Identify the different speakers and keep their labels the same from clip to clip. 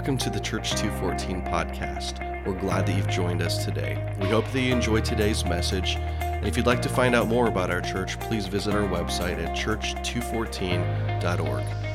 Speaker 1: Welcome to the Church 214 podcast. We're glad that you've joined us today. We hope that you enjoyed today's message. And if you'd like to find out more about our church, please visit our website at church214.org.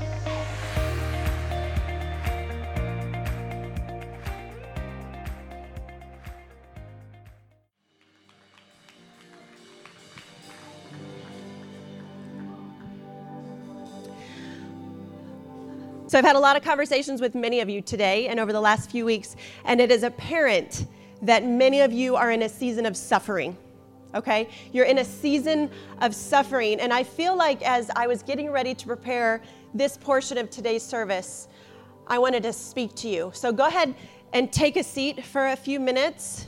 Speaker 2: So, I've had a lot of conversations with many of you today and over the last few weeks, and it is apparent that many of you are in a season of suffering. Okay? You're in a season of suffering, and I feel like as I was getting ready to prepare this portion of today's service, I wanted to speak to you. So, go ahead and take a seat for a few minutes.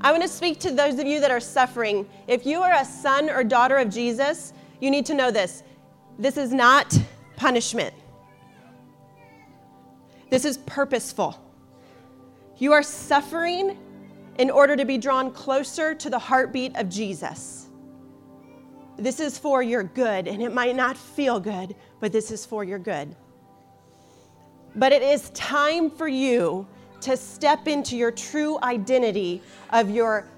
Speaker 2: I want to speak to those of you that are suffering. If you are a son or daughter of Jesus, you need to know this this is not punishment, this is purposeful. You are suffering in order to be drawn closer to the heartbeat of Jesus. This is for your good, and it might not feel good, but this is for your good. But it is time for you to step into your true identity of your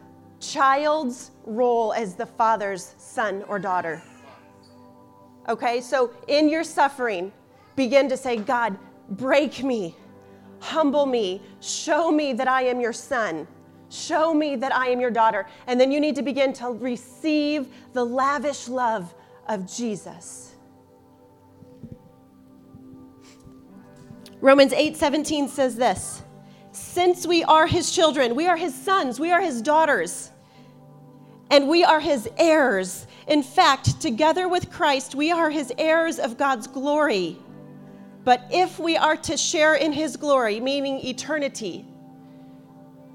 Speaker 2: child's role as the father's son or daughter. Okay, so in your suffering, begin to say, God, break me, humble me, show me that I am your son, show me that I am your daughter. And then you need to begin to receive the lavish love of Jesus. Romans 8 17 says this Since we are his children, we are his sons, we are his daughters, and we are his heirs. In fact, together with Christ, we are his heirs of God's glory. But if we are to share in his glory, meaning eternity,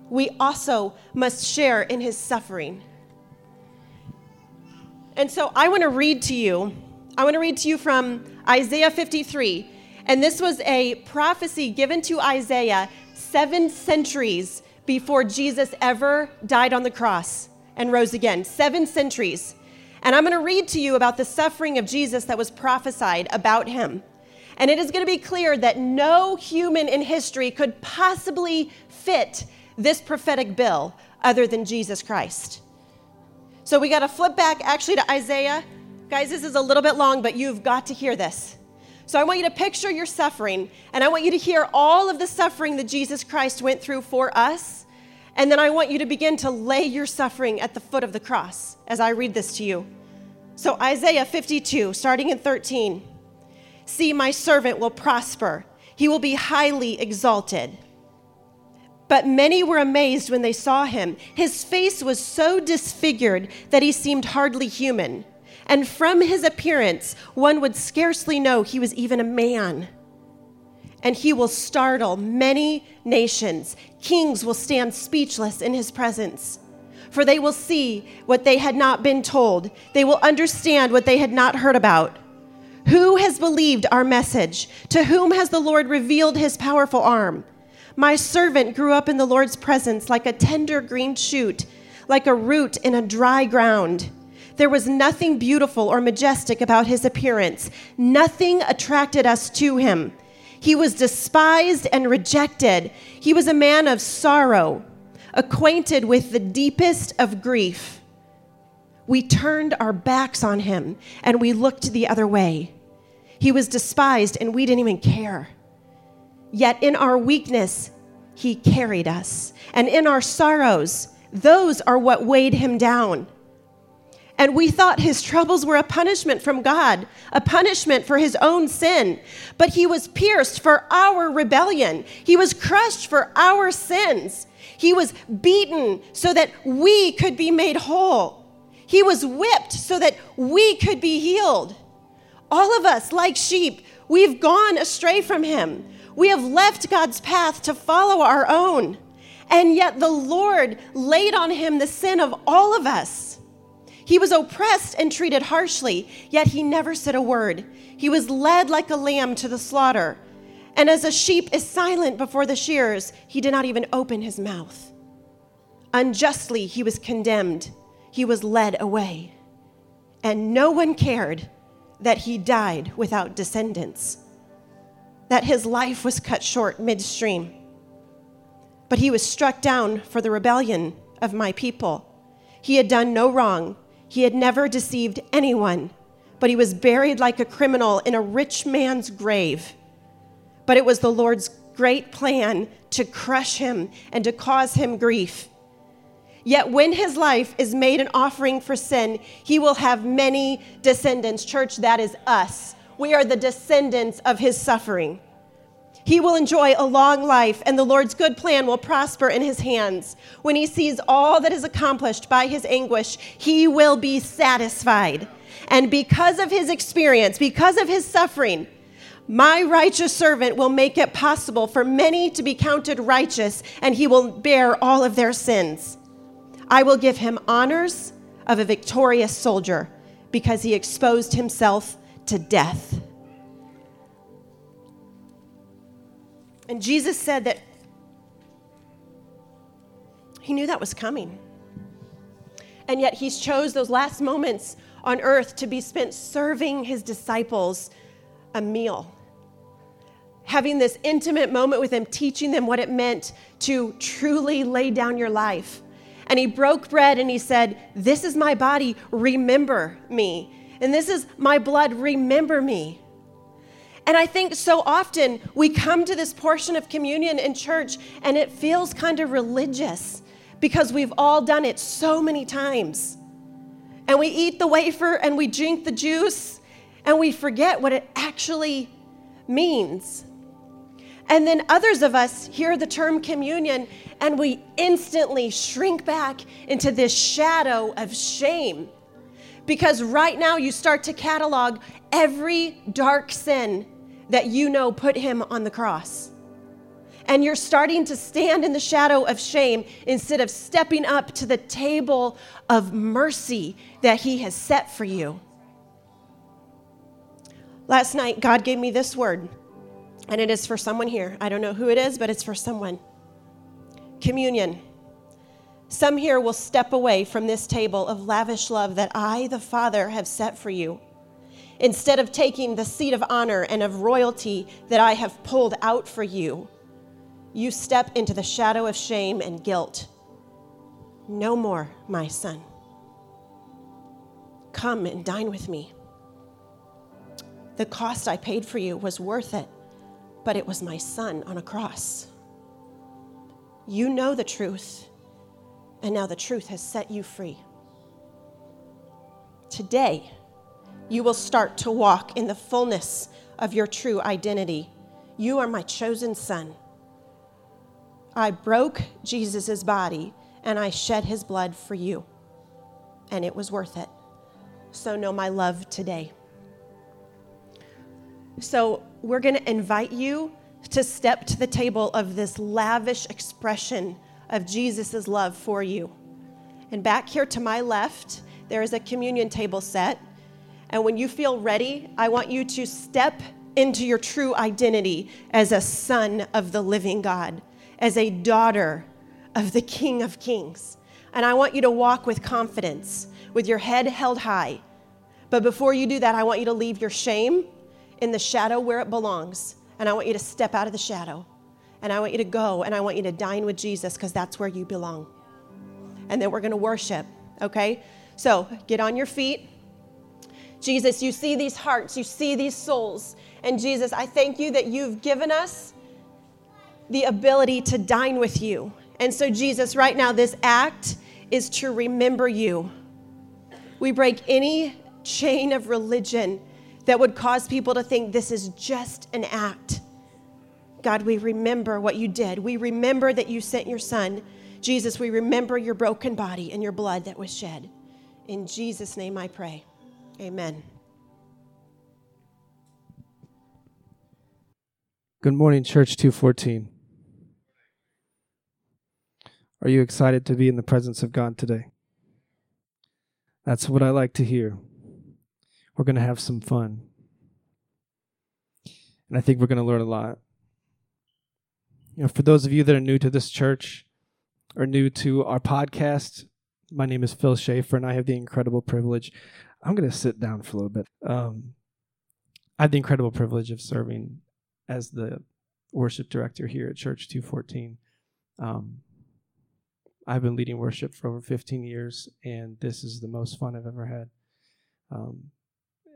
Speaker 2: we also must share in his suffering. And so I want to read to you, I want to read to you from Isaiah 53. And this was a prophecy given to Isaiah seven centuries before Jesus ever died on the cross and rose again. Seven centuries. And I'm going to read to you about the suffering of Jesus that was prophesied about him. And it is going to be clear that no human in history could possibly fit this prophetic bill other than Jesus Christ. So we got to flip back actually to Isaiah. Guys, this is a little bit long, but you've got to hear this. So I want you to picture your suffering, and I want you to hear all of the suffering that Jesus Christ went through for us. And then I want you to begin to lay your suffering at the foot of the cross as I read this to you. So, Isaiah 52, starting in 13. See, my servant will prosper, he will be highly exalted. But many were amazed when they saw him. His face was so disfigured that he seemed hardly human. And from his appearance, one would scarcely know he was even a man. And he will startle many nations. Kings will stand speechless in his presence. For they will see what they had not been told, they will understand what they had not heard about. Who has believed our message? To whom has the Lord revealed his powerful arm? My servant grew up in the Lord's presence like a tender green shoot, like a root in a dry ground. There was nothing beautiful or majestic about his appearance, nothing attracted us to him. He was despised and rejected. He was a man of sorrow, acquainted with the deepest of grief. We turned our backs on him and we looked the other way. He was despised and we didn't even care. Yet in our weakness, he carried us. And in our sorrows, those are what weighed him down. And we thought his troubles were a punishment from God, a punishment for his own sin. But he was pierced for our rebellion, he was crushed for our sins. He was beaten so that we could be made whole. He was whipped so that we could be healed. All of us, like sheep, we've gone astray from him. We have left God's path to follow our own. And yet the Lord laid on him the sin of all of us. He was oppressed and treated harshly, yet he never said a word. He was led like a lamb to the slaughter. And as a sheep is silent before the shears, he did not even open his mouth. Unjustly, he was condemned. He was led away. And no one cared that he died without descendants. that his life was cut short midstream. But he was struck down for the rebellion of my people. He had done no wrong, he had never deceived anyone, but he was buried like a criminal in a rich man's grave. But it was the Lord's great plan to crush him and to cause him grief. Yet when his life is made an offering for sin, he will have many descendants. Church, that is us. We are the descendants of his suffering. He will enjoy a long life, and the Lord's good plan will prosper in his hands. When he sees all that is accomplished by his anguish, he will be satisfied. And because of his experience, because of his suffering, my righteous servant will make it possible for many to be counted righteous, and he will bear all of their sins. I will give him honors of a victorious soldier because he exposed himself to death. And Jesus said that he knew that was coming. And yet he's chose those last moments on earth to be spent serving his disciples a meal. Having this intimate moment with him, teaching them what it meant to truly lay down your life. And he broke bread and he said, This is my body, remember me and this is my blood, remember me. And I think so often we come to this portion of communion in church and it feels kind of religious because we've all done it so many times. And we eat the wafer and we drink the juice and we forget what it actually means. And then others of us hear the term communion and we instantly shrink back into this shadow of shame because right now you start to catalog every dark sin that you know put him on the cross. And you're starting to stand in the shadow of shame instead of stepping up to the table of mercy that he has set for you. Last night, God gave me this word, and it is for someone here. I don't know who it is, but it's for someone. Communion. Some here will step away from this table of lavish love that I, the Father, have set for you. Instead of taking the seat of honor and of royalty that I have pulled out for you, you step into the shadow of shame and guilt. No more, my son. Come and dine with me. The cost I paid for you was worth it, but it was my son on a cross. You know the truth and now the truth has set you free. Today, you will start to walk in the fullness of your true identity. You are my chosen son. I broke Jesus' body and I shed his blood for you, and it was worth it. So, know my love today. So, we're going to invite you to step to the table of this lavish expression of Jesus' love for you. And back here to my left, there is a communion table set. And when you feel ready, I want you to step into your true identity as a son of the living God, as a daughter of the King of Kings. And I want you to walk with confidence, with your head held high. But before you do that, I want you to leave your shame in the shadow where it belongs. And I want you to step out of the shadow and I want you to go and I want you to dine with Jesus because that's where you belong. And then we're going to worship, okay? So get on your feet. Jesus, you see these hearts, you see these souls. And Jesus, I thank you that you've given us the ability to dine with you. And so, Jesus, right now, this act is to remember you. We break any chain of religion that would cause people to think this is just an act. God, we remember what you did. We remember that you sent your son. Jesus, we remember your broken body and your blood that was shed. In Jesus' name I pray. Amen.
Speaker 3: Good morning, Church 214. Are you excited to be in the presence of God today? That's what I like to hear. We're going to have some fun. And I think we're going to learn a lot. You know, for those of you that are new to this church or new to our podcast, my name is Phil Schaefer, and I have the incredible privilege. I'm going to sit down for a little bit. Um, I had the incredible privilege of serving as the worship director here at Church 214. Um, I've been leading worship for over 15 years, and this is the most fun I've ever had. Um,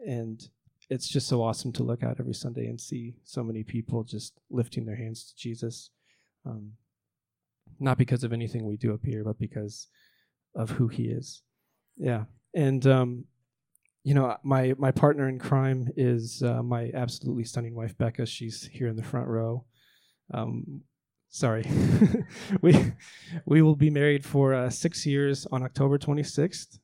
Speaker 3: and it's just so awesome to look out every Sunday and see so many people just lifting their hands to Jesus. Um, not because of anything we do up here, but because of who He is. Yeah, and um, you know, my my partner in crime is uh, my absolutely stunning wife Becca. She's here in the front row. Um, sorry, we we will be married for uh, six years on October 26th.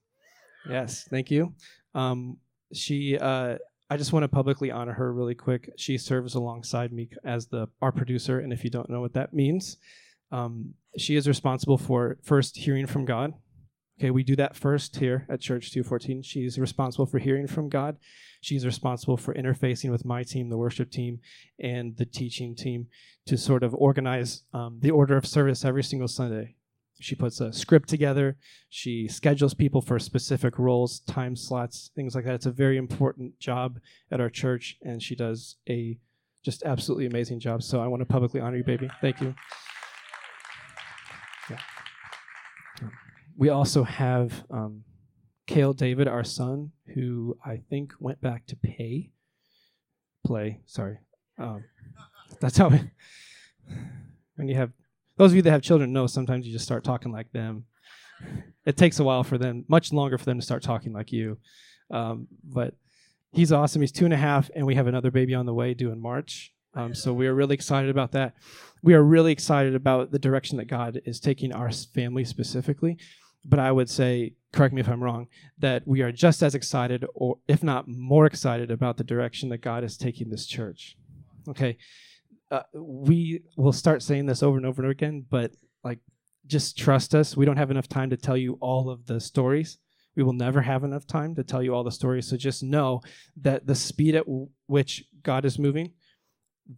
Speaker 3: Yes, thank you. Um, she, uh, I just want to publicly honor her really quick. She serves alongside me as the our producer, and if you don't know what that means, um, she is responsible for first hearing from God Okay, we do that first here at Church 214. She's responsible for hearing from God. She's responsible for interfacing with my team, the worship team, and the teaching team to sort of organize um, the order of service every single Sunday. She puts a script together. She schedules people for specific roles, time slots, things like that. It's a very important job at our church, and she does a just absolutely amazing job. So I want to publicly honor you, baby. Thank you. We also have um, David, our son, who I think went back to pay, play. Sorry, um, that's how. We, when you have those of you that have children know sometimes you just start talking like them. It takes a while for them, much longer for them to start talking like you. Um, but he's awesome. He's two and a half, and we have another baby on the way due in March. Um, so we are really excited about that. We are really excited about the direction that God is taking our family specifically but I would say, correct me if I'm wrong, that we are just as excited, or if not more excited, about the direction that God is taking this church. Okay, uh, we will start saying this over and over and over again, but like, just trust us. We don't have enough time to tell you all of the stories. We will never have enough time to tell you all the stories. So just know that the speed at w- which God is moving,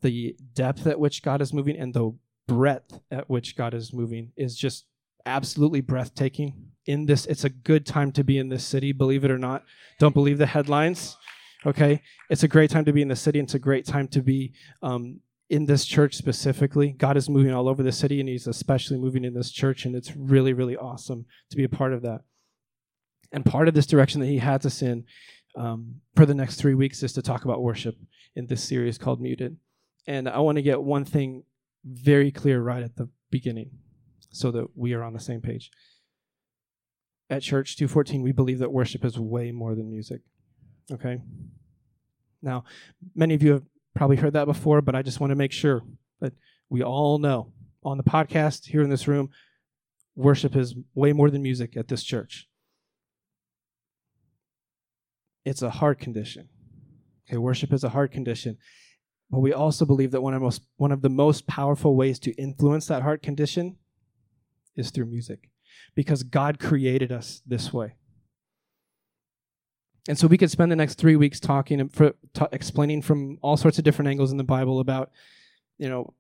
Speaker 3: the depth at which God is moving, and the breadth at which God is moving is just absolutely breathtaking in this it's a good time to be in this city believe it or not. Don't believe the headlines okay? It's a great time to be in the city and it's a great time to be um, in this church specifically. God is moving all over the city and he's especially moving in this church and it's really really awesome to be a part of that. And part of this direction that he has us in um, for the next three weeks is to talk about worship in this series called muted. And i want to get one thing very clear right at the beginning so that we are on the same page. At Church 214, we believe that worship is way more than music. Okay? Now, many of you have probably heard that before, but I just want to make sure that we all know on the podcast here in this room, worship is way more than music at this church. It's a heart condition. Okay, worship is a heart condition. But we also believe that one of, most, one of the most powerful ways to influence that heart condition is through music because God created us this way. And so we could spend the next three weeks talking, for, ta- explaining from all sorts of different angles in the Bible about, you know,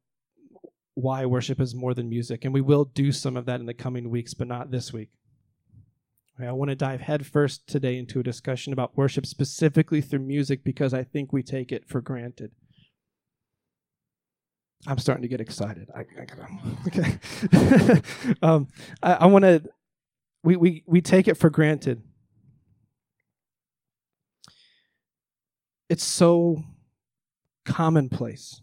Speaker 3: why worship is more than music. And we will do some of that in the coming weeks, but not this week. I want to dive headfirst today into a discussion about worship specifically through music because I think we take it for granted. I'm starting to get excited. I, I okay. um, I, I want to. We, we we take it for granted. It's so commonplace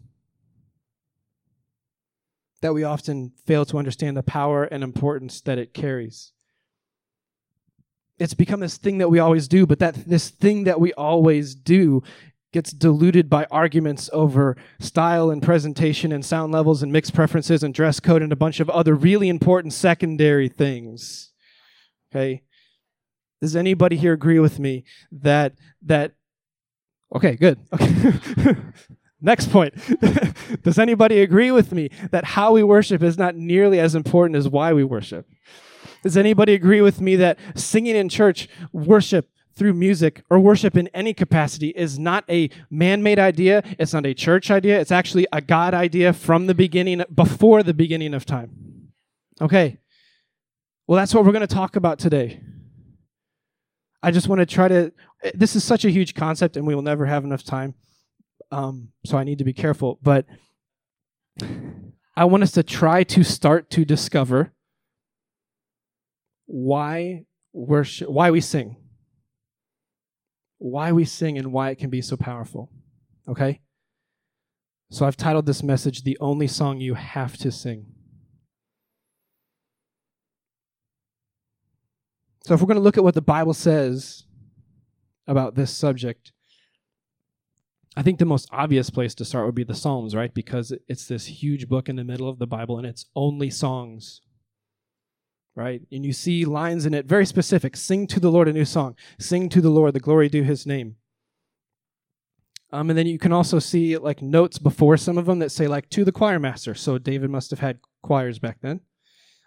Speaker 3: that we often fail to understand the power and importance that it carries. It's become this thing that we always do, but that this thing that we always do gets diluted by arguments over style and presentation and sound levels and mixed preferences and dress code and a bunch of other really important secondary things. Okay? Does anybody here agree with me that that Okay, good. Okay. Next point. Does anybody agree with me that how we worship is not nearly as important as why we worship? Does anybody agree with me that singing in church, worship, through music or worship in any capacity is not a man made idea. It's not a church idea. It's actually a God idea from the beginning, before the beginning of time. Okay. Well, that's what we're going to talk about today. I just want to try to, this is such a huge concept and we will never have enough time. um, so I need to be careful. But I want us to try to start to discover why worship, why we sing, why we sing, and why it can be so powerful. Okay? So I've titled this message, The Only Song You Have to Sing. So if we're going to look at what the Bible says about this subject, I think the most obvious place to start would be the Psalms, right? Because it's this huge book in the middle of the Bible and it's only songs, right? And you see lines in it very specific sing to the Lord a new song, sing to the Lord, the glory due his name. Um, and then you can also see like notes before some of them that say like to the choir master. So David must have had choirs back then.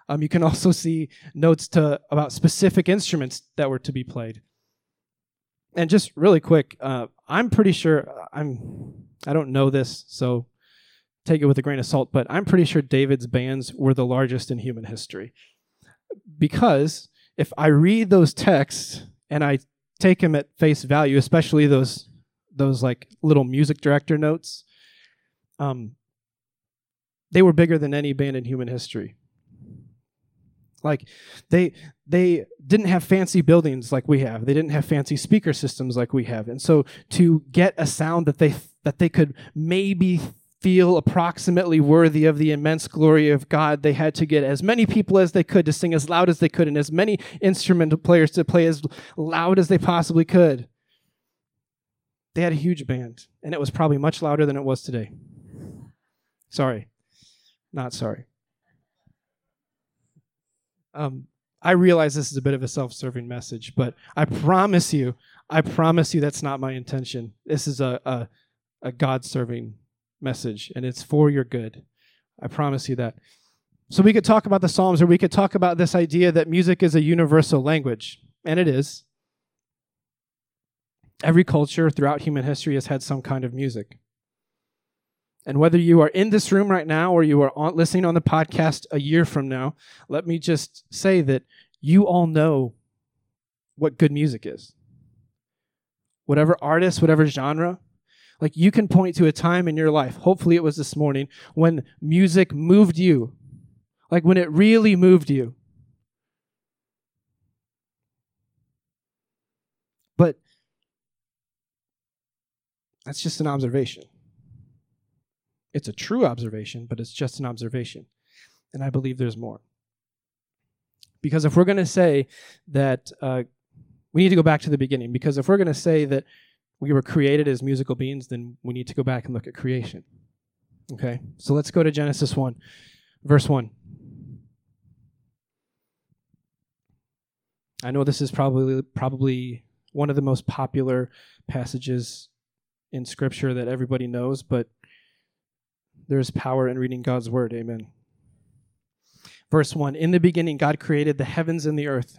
Speaker 3: Um, you can also see notes to about specific instruments that were to be played and just really quick, uh, I'm pretty sure uh, I'm. I don't know this, so take it with a grain of salt. But I'm pretty sure David's bands were the largest in human history, because if I read those texts and I take them at face value, especially those those like little music director notes, um, they were bigger than any band in human history. Like they they didn't have fancy buildings like we have. They didn't have fancy speaker systems like we have. And so to get a sound that they that they could maybe feel approximately worthy of the immense glory of God, they had to get as many people as they could to sing as loud as they could and as many instrumental players to play as loud as they possibly could. They had a huge band, and it was probably much louder than it was today. Sorry. Not sorry. Um, I realize this is a bit of a self serving message, but I promise you, I promise you that's not my intention. This is a, a, a God serving message, and it's for your good. I promise you that. So we could talk about the Psalms, or we could talk about this idea that music is a universal language, and it is. Every culture throughout human history has had some kind of music. And whether you are in this room right now or you are on, listening on the podcast a year from now, let me just say that you all know what good music is. Whatever artist, whatever genre, like you can point to a time in your life, hopefully it was this morning, when music moved you, like when it really moved you. But that's just an observation. It's a true observation, but it's just an observation. And I believe there's more. Because if we're going to say that, uh, we need to go back to the beginning. Because if we're going to say that we were created as musical beings, then we need to go back and look at creation. Okay? So let's go to Genesis 1, verse 1. I know this is probably probably one of the most popular passages in scripture that everybody knows, but there is power in reading God's word. Amen. Verse 1 In the beginning, God created the heavens and the earth.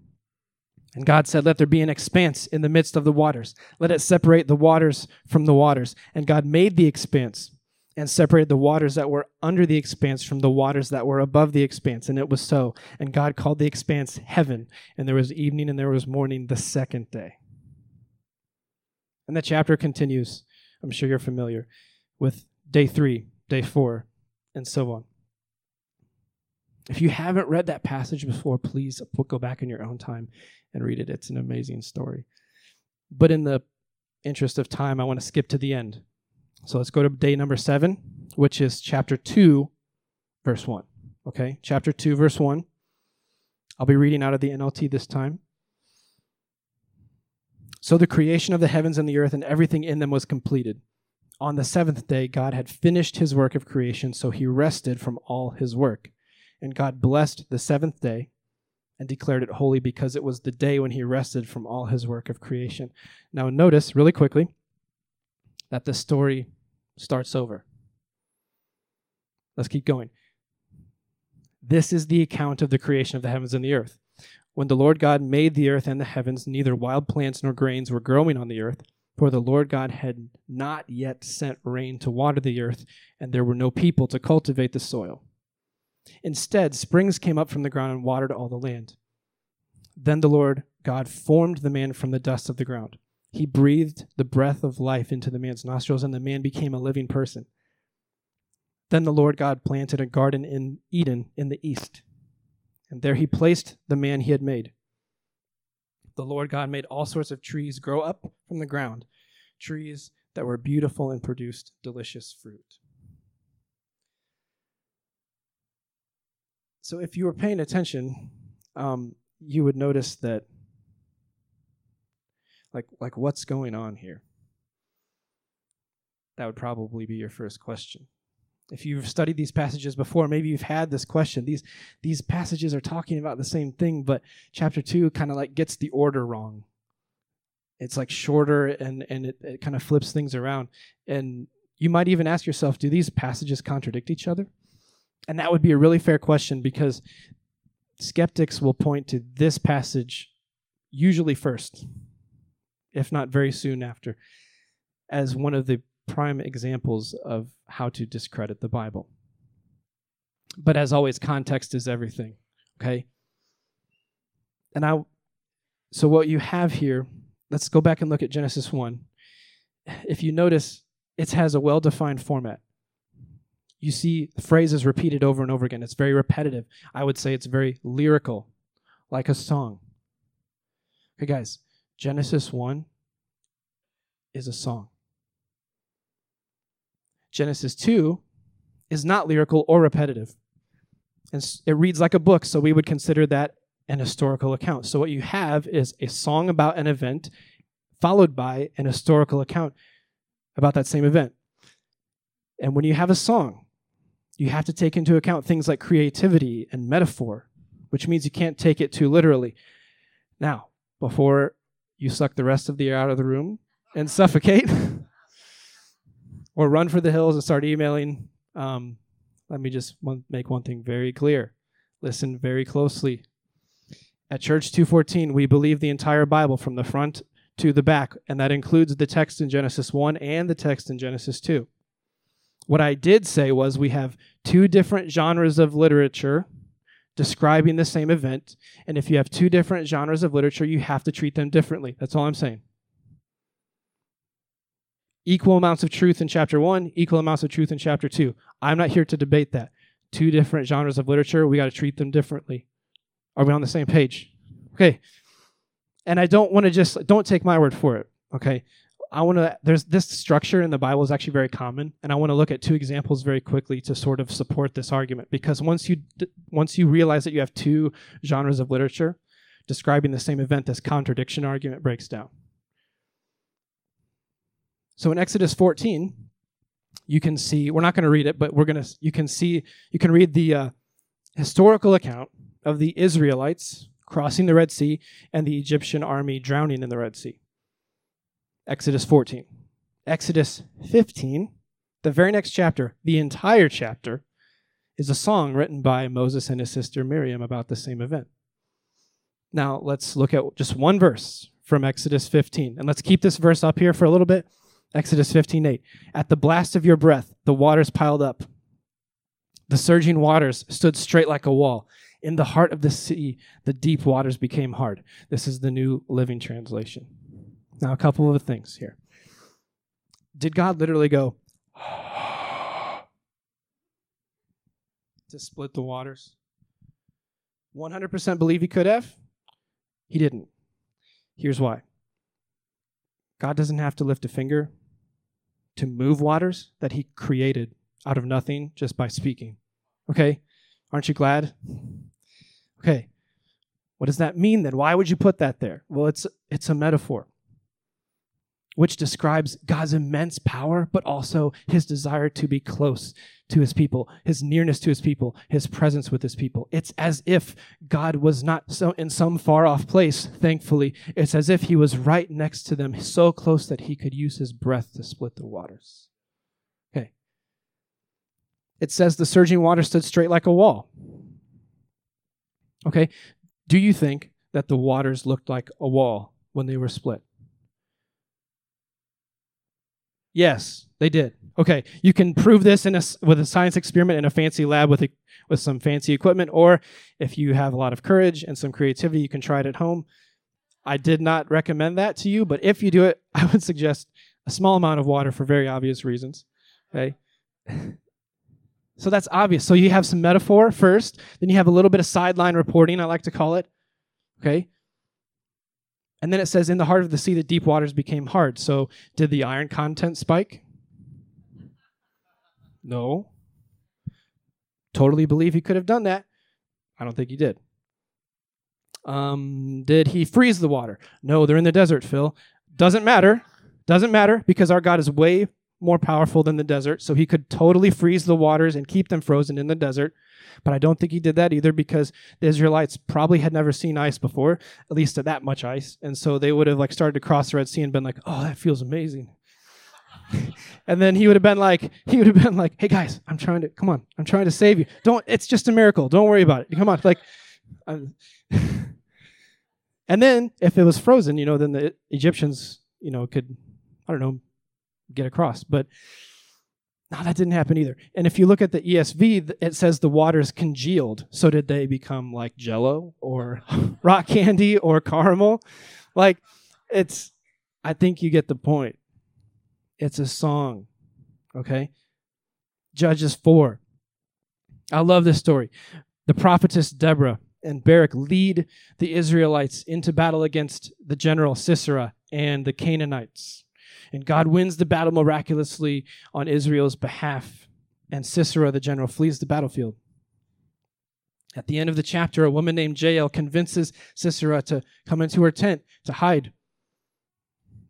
Speaker 3: And God said, Let there be an expanse in the midst of the waters. Let it separate the waters from the waters. And God made the expanse and separated the waters that were under the expanse from the waters that were above the expanse. And it was so. And God called the expanse heaven. And there was evening and there was morning the second day. And the chapter continues. I'm sure you're familiar with day three, day four, and so on. If you haven't read that passage before, please go back in your own time and read it. It's an amazing story. But in the interest of time, I want to skip to the end. So let's go to day number seven, which is chapter 2, verse 1. Okay, chapter 2, verse 1. I'll be reading out of the NLT this time. So the creation of the heavens and the earth and everything in them was completed. On the seventh day, God had finished his work of creation, so he rested from all his work. And God blessed the seventh day and declared it holy because it was the day when he rested from all his work of creation. Now, notice really quickly that the story starts over. Let's keep going. This is the account of the creation of the heavens and the earth. When the Lord God made the earth and the heavens, neither wild plants nor grains were growing on the earth, for the Lord God had not yet sent rain to water the earth, and there were no people to cultivate the soil. Instead, springs came up from the ground and watered all the land. Then the Lord God formed the man from the dust of the ground. He breathed the breath of life into the man's nostrils, and the man became a living person. Then the Lord God planted a garden in Eden in the east, and there he placed the man he had made. The Lord God made all sorts of trees grow up from the ground, trees that were beautiful and produced delicious fruit. So, if you were paying attention, um, you would notice that, like, like what's going on here? That would probably be your first question. If you've studied these passages before, maybe you've had this question. These these passages are talking about the same thing, but chapter two kind of like gets the order wrong. It's like shorter and and it, it kind of flips things around. And you might even ask yourself, do these passages contradict each other? And that would be a really fair question because skeptics will point to this passage usually first, if not very soon after, as one of the prime examples of how to discredit the Bible. But as always, context is everything, okay? And I so what you have here, let's go back and look at Genesis 1. If you notice, it has a well-defined format you see phrases repeated over and over again. It's very repetitive. I would say it's very lyrical, like a song. Okay, guys, Genesis 1 is a song. Genesis 2 is not lyrical or repetitive. And it reads like a book, so we would consider that an historical account. So what you have is a song about an event followed by an historical account about that same event. And when you have a song, you have to take into account things like creativity and metaphor, which means you can't take it too literally. Now, before you suck the rest of the air out of the room and suffocate, or run for the hills and start emailing, um, let me just make one thing very clear. Listen very closely. At Church 214, we believe the entire Bible from the front to the back, and that includes the text in Genesis 1 and the text in Genesis 2. What I did say was we have two different genres of literature describing the same event. And if you have two different genres of literature, you have to treat them differently. That's all I'm saying. Equal amounts of truth in chapter one, equal amounts of truth in chapter two. I'm not here to debate that. Two different genres of literature, we got to treat them differently. Are we on the same page? Okay. And I don't want to just, don't take my word for it. Okay. I want to, there's this structure in the Bible is actually very common, and I want to look at two examples very quickly to sort of support this argument. Because once you, once you realize that you have two genres of literature describing the same event, this contradiction argument breaks down. So in Exodus 14, you can see, we're not going to read it, but we're going to, you can see, you can read the uh, historical account of the Israelites crossing the Red Sea and the Egyptian army drowning in the Red Sea. Exodus 14. Exodus 15, the very next chapter, the entire chapter, is a song written by Moses and his sister Miriam about the same event. Now, let's look at just one verse from Exodus 15. And let's keep this verse up here for a little bit. Exodus 15 8. At the blast of your breath, the waters piled up. The surging waters stood straight like a wall. In the heart of the sea, the deep waters became hard. This is the New Living Translation. Now, a couple of things here. Did God literally go to split the waters? 100% believe he could have? He didn't. Here's why God doesn't have to lift a finger to move waters that he created out of nothing just by speaking. Okay? Aren't you glad? Okay. What does that mean then? Why would you put that there? Well, it's it's a metaphor which describes God's immense power, but also his desire to be close to his people, his nearness to his people, his presence with his people. It's as if God was not so in some far off place, thankfully. It's as if he was right next to them, so close that he could use his breath to split the waters. Okay. It says the surging water stood straight like a wall. Okay? Do you think that the waters looked like a wall when they were split? Yes, they did. Okay, you can prove this in a, with a science experiment in a fancy lab with a, with some fancy equipment, or if you have a lot of courage and some creativity, you can try it at home. I did not recommend that to you, but if you do it, I would suggest a small amount of water for very obvious reasons. Okay. So that's obvious. So you have some metaphor first, then you have a little bit of sideline reporting, I like to call it. Okay. And then it says, In the heart of the sea, the deep waters became hard. So did the iron content spike? No. Totally believe he could have done that. I don't think he did. Um, did he freeze the water? No, they're in the desert, Phil. Doesn't matter. Doesn't matter because our God is way more powerful than the desert, so he could totally freeze the waters and keep them frozen in the desert. But I don't think he did that either because the Israelites probably had never seen ice before, at least that much ice. And so they would have like started to cross the Red Sea and been like, "Oh, that feels amazing." and then he would have been like, he would have been like, "Hey guys, I'm trying to come on, I'm trying to save you. Don't. It's just a miracle. Don't worry about it. Come on, like." Um, and then if it was frozen, you know, then the Egyptians, you know, could I don't know, get across. But no, that didn't happen either. And if you look at the ESV, it says the waters congealed. So did they become like jello or rock candy or caramel? Like, it's, I think you get the point. It's a song, okay? Judges 4. I love this story. The prophetess Deborah and Barak lead the Israelites into battle against the general Sisera and the Canaanites. And God wins the battle miraculously on Israel's behalf. And Sisera, the general, flees the battlefield. At the end of the chapter, a woman named Jael convinces Sisera to come into her tent to hide.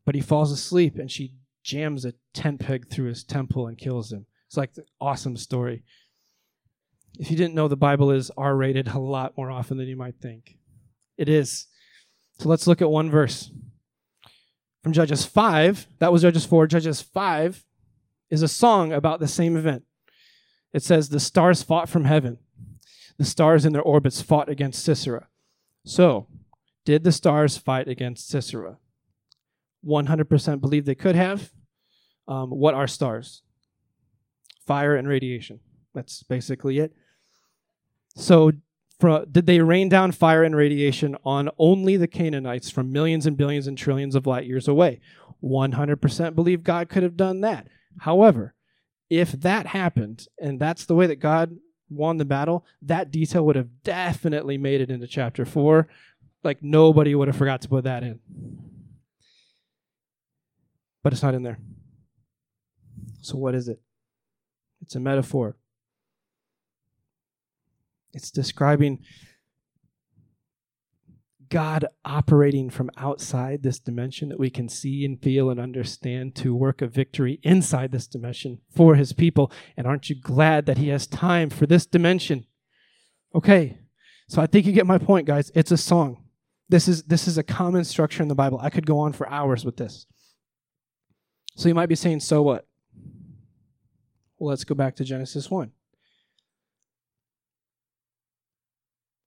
Speaker 3: But he falls asleep and she jams a tent peg through his temple and kills him. It's like an awesome story. If you didn't know, the Bible is R rated a lot more often than you might think. It is. So let's look at one verse from Judges 5. That was Judges 4. Judges 5 is a song about the same event. It says, The stars fought from heaven. The stars in their orbits fought against Sisera. So, did the stars fight against Sisera? 100% believe they could have. Um, what are stars? Fire and radiation. That's basically it. So, did they rain down fire and radiation on only the Canaanites from millions and billions and trillions of light years away? 100% believe God could have done that. However, if that happened, and that's the way that God won the battle, that detail would have definitely made it into chapter 4. Like nobody would have forgot to put that in. But it's not in there. So, what is it? It's a metaphor. It's describing God operating from outside this dimension that we can see and feel and understand to work a victory inside this dimension for his people. And aren't you glad that he has time for this dimension? Okay. So I think you get my point, guys. It's a song. This is this is a common structure in the Bible. I could go on for hours with this. So you might be saying, so what? Well, let's go back to Genesis 1.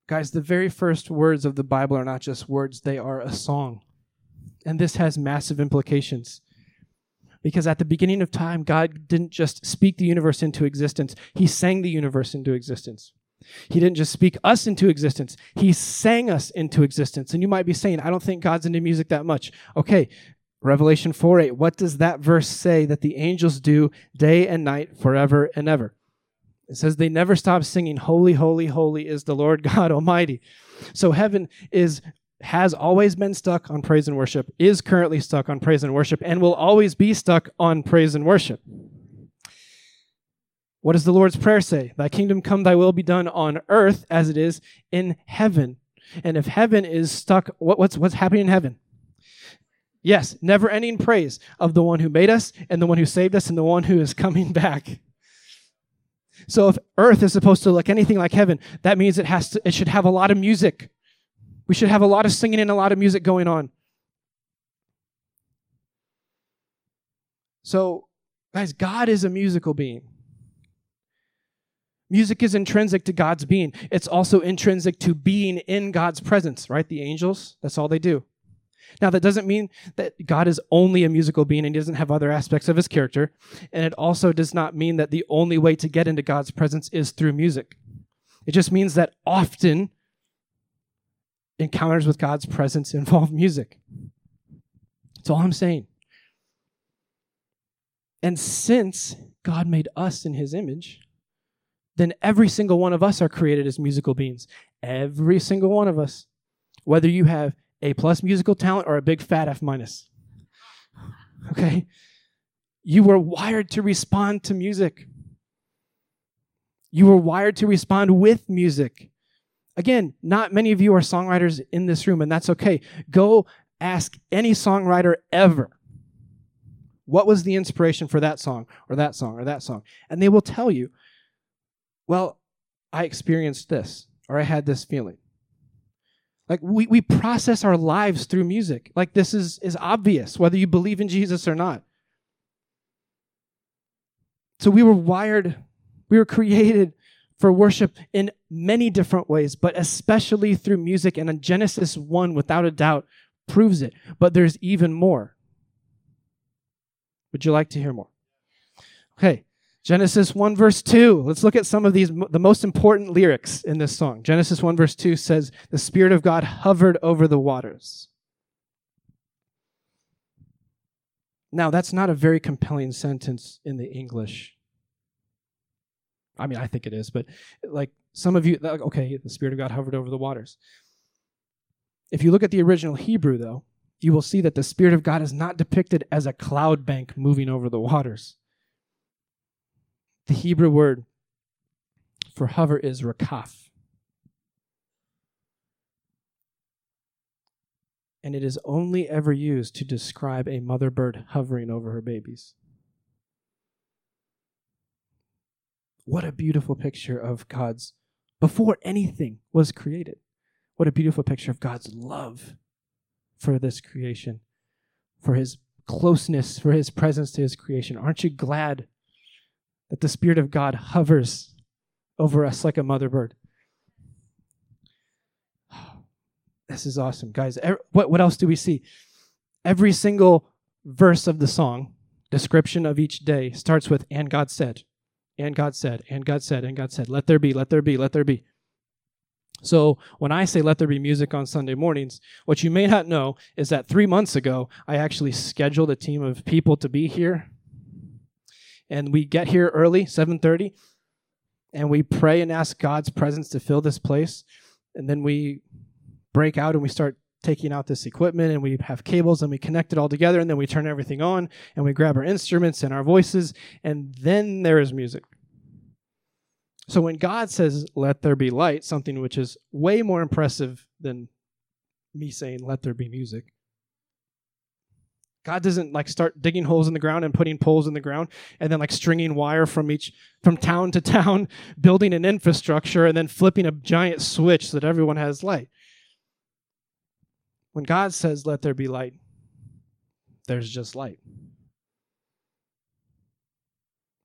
Speaker 3: Guys, the very first words of the Bible are not just words, they are a song. And this has massive implications. Because at the beginning of time, God didn't just speak the universe into existence, He sang the universe into existence. He didn't just speak us into existence, He sang us into existence. And you might be saying, I don't think God's into music that much. Okay, Revelation 4 8, what does that verse say that the angels do day and night, forever and ever? It says they never stop singing, Holy, holy, holy is the Lord God Almighty. So heaven is has always been stuck on praise and worship, is currently stuck on praise and worship, and will always be stuck on praise and worship. What does the Lord's Prayer say? Thy kingdom come, thy will be done on earth as it is in heaven. And if heaven is stuck, what, what's, what's happening in heaven? Yes, never ending praise of the one who made us and the one who saved us and the one who is coming back. So if earth is supposed to look anything like heaven, that means it has to it should have a lot of music. We should have a lot of singing and a lot of music going on. So, guys, God is a musical being. Music is intrinsic to God's being. It's also intrinsic to being in God's presence, right? The angels, that's all they do. Now, that doesn't mean that God is only a musical being and he doesn't have other aspects of his character. And it also does not mean that the only way to get into God's presence is through music. It just means that often encounters with God's presence involve music. That's all I'm saying. And since God made us in his image, then every single one of us are created as musical beings. Every single one of us. Whether you have A plus musical talent or a big fat F minus. Okay? You were wired to respond to music. You were wired to respond with music. Again, not many of you are songwriters in this room, and that's okay. Go ask any songwriter ever what was the inspiration for that song or that song or that song? And they will tell you, well, I experienced this or I had this feeling. Like we, we process our lives through music. Like this is, is obvious, whether you believe in Jesus or not. So we were wired, we were created for worship in many different ways, but especially through music. And Genesis 1, without a doubt, proves it. But there's even more. Would you like to hear more? Okay, Genesis 1, verse 2. Let's look at some of these, the most important lyrics in this song. Genesis 1, verse 2 says, The Spirit of God hovered over the waters. Now, that's not a very compelling sentence in the English. I mean, I think it is, but like some of you, okay, the Spirit of God hovered over the waters. If you look at the original Hebrew, though, you will see that the Spirit of God is not depicted as a cloud bank moving over the waters. The Hebrew word for hover is rakaf. And it is only ever used to describe a mother bird hovering over her babies. What a beautiful picture of God's, before anything was created, what a beautiful picture of God's love for this creation, for his closeness, for his presence to his creation. Aren't you glad that the Spirit of God hovers over us like a mother bird? This is awesome, guys. What, what else do we see? Every single verse of the song, description of each day, starts with, and God said, and God said, and God said, and God said, let there be, let there be, let there be. So when I say let there be music on Sunday mornings, what you may not know is that three months ago, I actually scheduled a team of people to be here. And we get here early, 7:30, and we pray and ask God's presence to fill this place. And then we break out and we start taking out this equipment and we have cables and we connect it all together and then we turn everything on and we grab our instruments and our voices and then there is music. So when God says, let there be light, something which is way more impressive than me saying, let there be music. God doesn't like start digging holes in the ground and putting poles in the ground and then like stringing wire from each from town to town, building an infrastructure and then flipping a giant switch so that everyone has light. When God says let there be light, there's just light.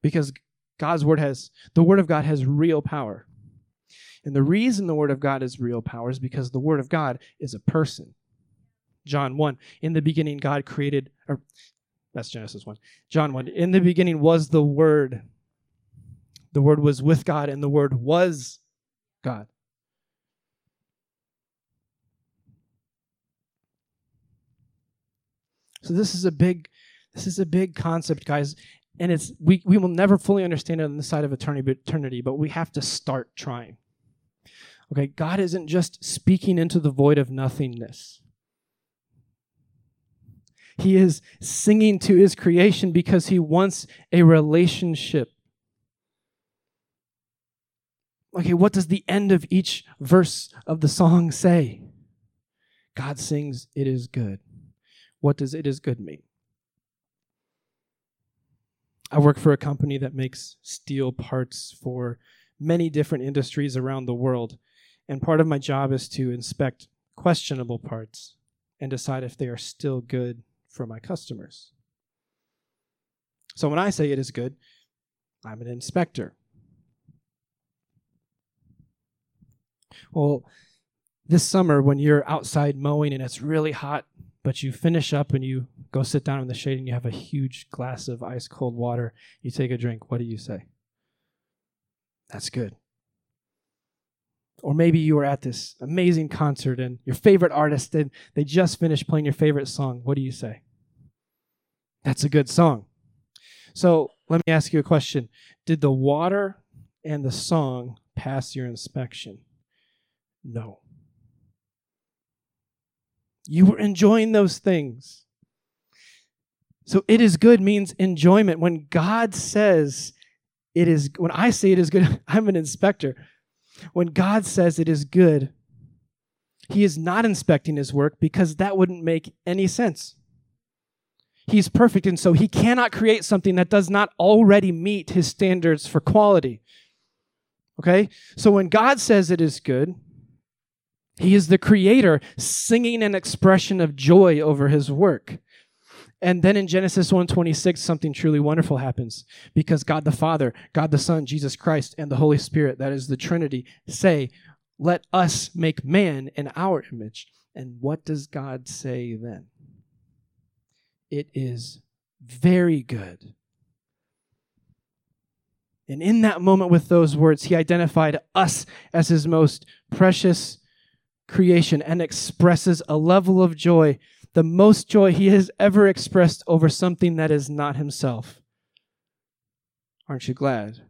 Speaker 3: Because God's word has, the word of God has real power. And the reason the word of God is real power is because the word of God is a person. John 1, in the beginning, God created, or that's Genesis 1. John 1, in the beginning was the word. The word was with God, and the word was God. So this is a big this is a big concept guys and it's we, we will never fully understand it on the side of eternity but we have to start trying okay god isn't just speaking into the void of nothingness he is singing to his creation because he wants a relationship. Okay what does the end of each verse of the song say? God sings it is good. What does it is good mean? I work for a company that makes steel parts for many different industries around the world. And part of my job is to inspect questionable parts and decide if they are still good for my customers. So when I say it is good, I'm an inspector. Well, this summer when you're outside mowing and it's really hot, but you finish up and you go sit down in the shade and you have a huge glass of ice cold water, you take a drink, what do you say? That's good. Or maybe you were at this amazing concert and your favorite artist and they just finished playing your favorite song. What do you say? That's a good song. So let me ask you a question Did the water and the song pass your inspection? No. You were enjoying those things. So it is good means enjoyment. When God says it is, when I say it is good, I'm an inspector. When God says it is good, he is not inspecting his work because that wouldn't make any sense. He's perfect, and so he cannot create something that does not already meet his standards for quality. Okay? So when God says it is good, he is the creator singing an expression of joy over his work. And then in Genesis 1:26 something truly wonderful happens because God the Father, God the Son, Jesus Christ and the Holy Spirit, that is the Trinity, say, "Let us make man in our image." And what does God say then? It is very good. And in that moment with those words, he identified us as his most precious creation and expresses a level of joy the most joy he has ever expressed over something that is not himself. Aren't you glad?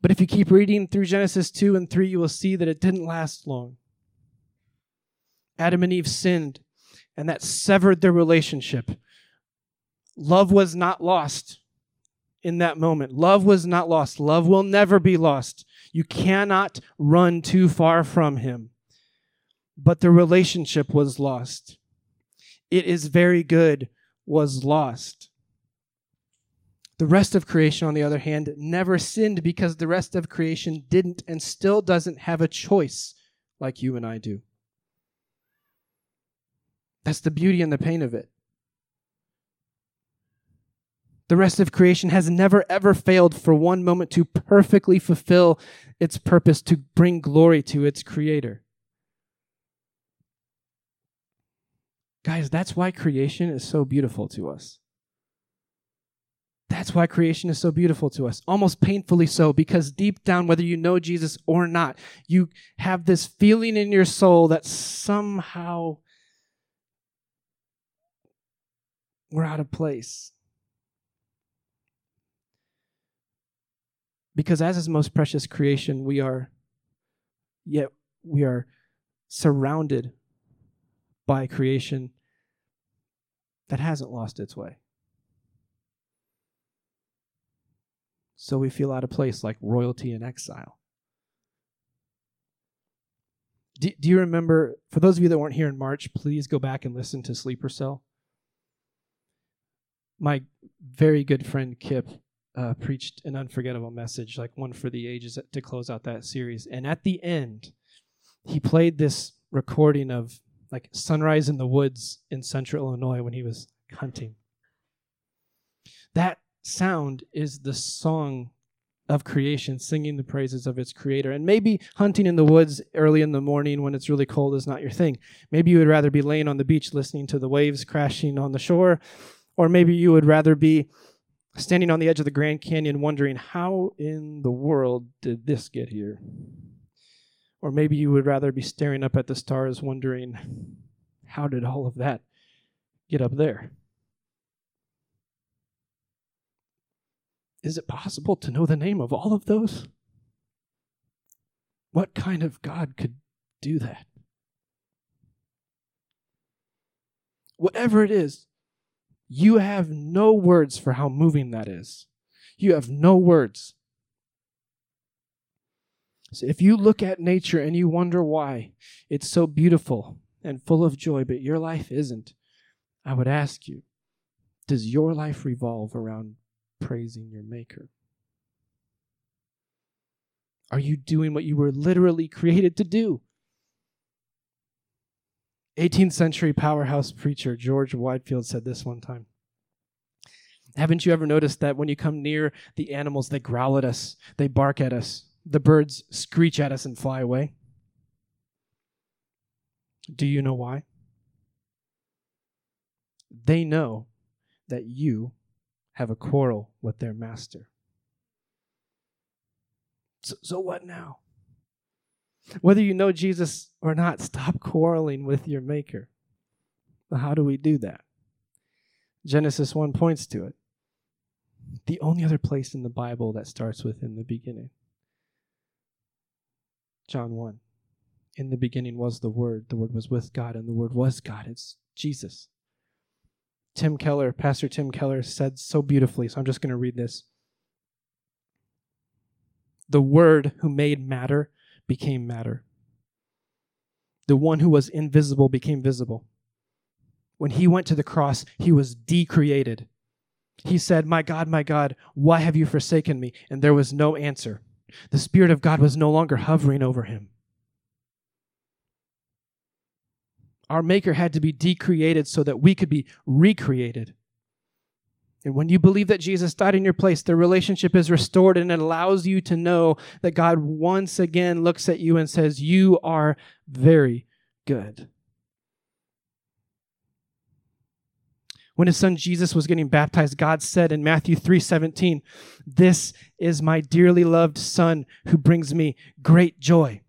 Speaker 3: But if you keep reading through Genesis 2 and 3, you will see that it didn't last long. Adam and Eve sinned, and that severed their relationship. Love was not lost in that moment. Love was not lost. Love will never be lost. You cannot run too far from Him but the relationship was lost. It is very good was lost. The rest of creation, on the other hand, never sinned because the rest of creation didn't and still doesn't have a choice like you and I do. That's the beauty and the pain of it. The rest of creation has never ever failed for one moment to perfectly fulfill its purpose to bring glory to its creator. Guys, that's why creation is so beautiful to us. That's why creation is so beautiful to us, almost painfully so, because deep down, whether you know Jesus or not, you have this feeling in your soul that somehow we're out of place. Because as his most precious creation, we are, yet we are surrounded by creation that hasn't lost its way. So we feel out of place like royalty in exile. Do, do you remember, for those of you that weren't here in March, please go back and listen to Sleeper Cell. My very good friend Kip uh, preached an unforgettable message, like one for the ages, to close out that series. And at the end, he played this recording of like sunrise in the woods in central Illinois when he was hunting. That sound is the song of creation, singing the praises of its creator. And maybe hunting in the woods early in the morning when it's really cold is not your thing. Maybe you would rather be laying on the beach listening to the waves crashing on the shore, or maybe you would rather be standing on the edge of the Grand Canyon wondering, how in the world did this get here? Or maybe you would rather be staring up at the stars wondering, how did all of that get up there? Is it possible to know the name of all of those? What kind of God could do that? Whatever it is, you have no words for how moving that is. You have no words. So if you look at nature and you wonder why it's so beautiful and full of joy, but your life isn't, I would ask you, does your life revolve around praising your Maker? Are you doing what you were literally created to do? 18th century powerhouse preacher George Whitefield said this one time. Haven't you ever noticed that when you come near the animals, they growl at us, they bark at us? The birds screech at us and fly away? Do you know why? They know that you have a quarrel with their master. So, so what now? Whether you know Jesus or not, stop quarreling with your Maker. How do we do that? Genesis 1 points to it. The only other place in the Bible that starts with in the beginning. John 1. In the beginning was the Word, the Word was with God, and the Word was God. It's Jesus. Tim Keller, Pastor Tim Keller, said so beautifully, so I'm just going to read this. The Word who made matter became matter. The one who was invisible became visible. When he went to the cross, he was decreated. He said, My God, my God, why have you forsaken me? And there was no answer. The Spirit of God was no longer hovering over him. Our Maker had to be decreated so that we could be recreated. And when you believe that Jesus died in your place, the relationship is restored and it allows you to know that God once again looks at you and says, You are very good. When his son Jesus was getting baptized, God said in Matthew 3:17, "This is my dearly loved son who brings me great joy."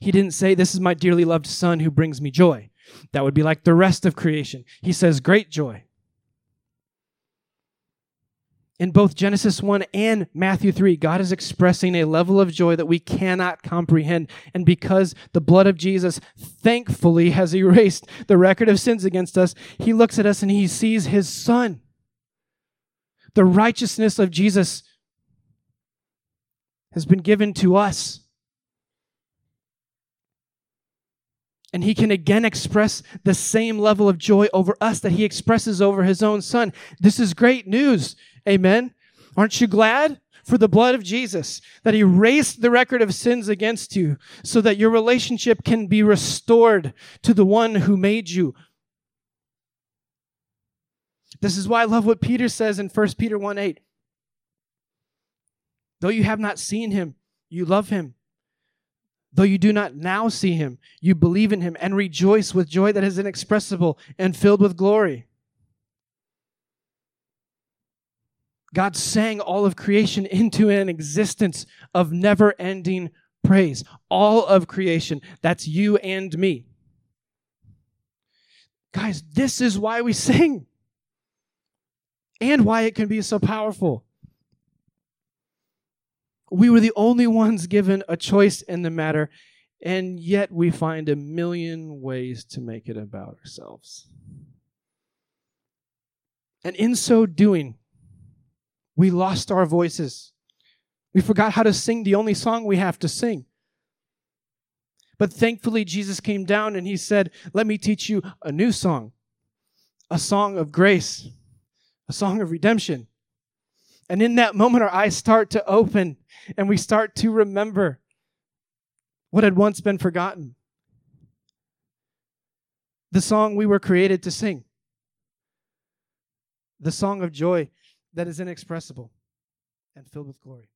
Speaker 3: He didn't say, This is my dearly loved son who brings me joy. That would be like the rest of creation. He says, Great joy. In both Genesis 1 and Matthew 3, God is expressing a level of joy that we cannot comprehend. And because the blood of Jesus thankfully has erased the record of sins against us, he looks at us and he sees his son. The righteousness of Jesus has been given to us. And he can again express the same level of joy over us that he expresses over his own son. This is great news. Amen. Aren't you glad? For the blood of Jesus, that He erased the record of sins against you, so that your relationship can be restored to the one who made you. This is why I love what Peter says in 1 Peter 1 8. Though you have not seen him, you love him. Though you do not now see him, you believe in him and rejoice with joy that is inexpressible and filled with glory. God sang all of creation into an existence of never ending praise. All of creation. That's you and me. Guys, this is why we sing and why it can be so powerful. We were the only ones given a choice in the matter, and yet we find a million ways to make it about ourselves. And in so doing, we lost our voices. We forgot how to sing the only song we have to sing. But thankfully, Jesus came down and he said, Let me teach you a new song, a song of grace, a song of redemption. And in that moment, our eyes start to open and we start to remember what had once been forgotten. The song we were created to sing, the song of joy that is inexpressible and filled with glory.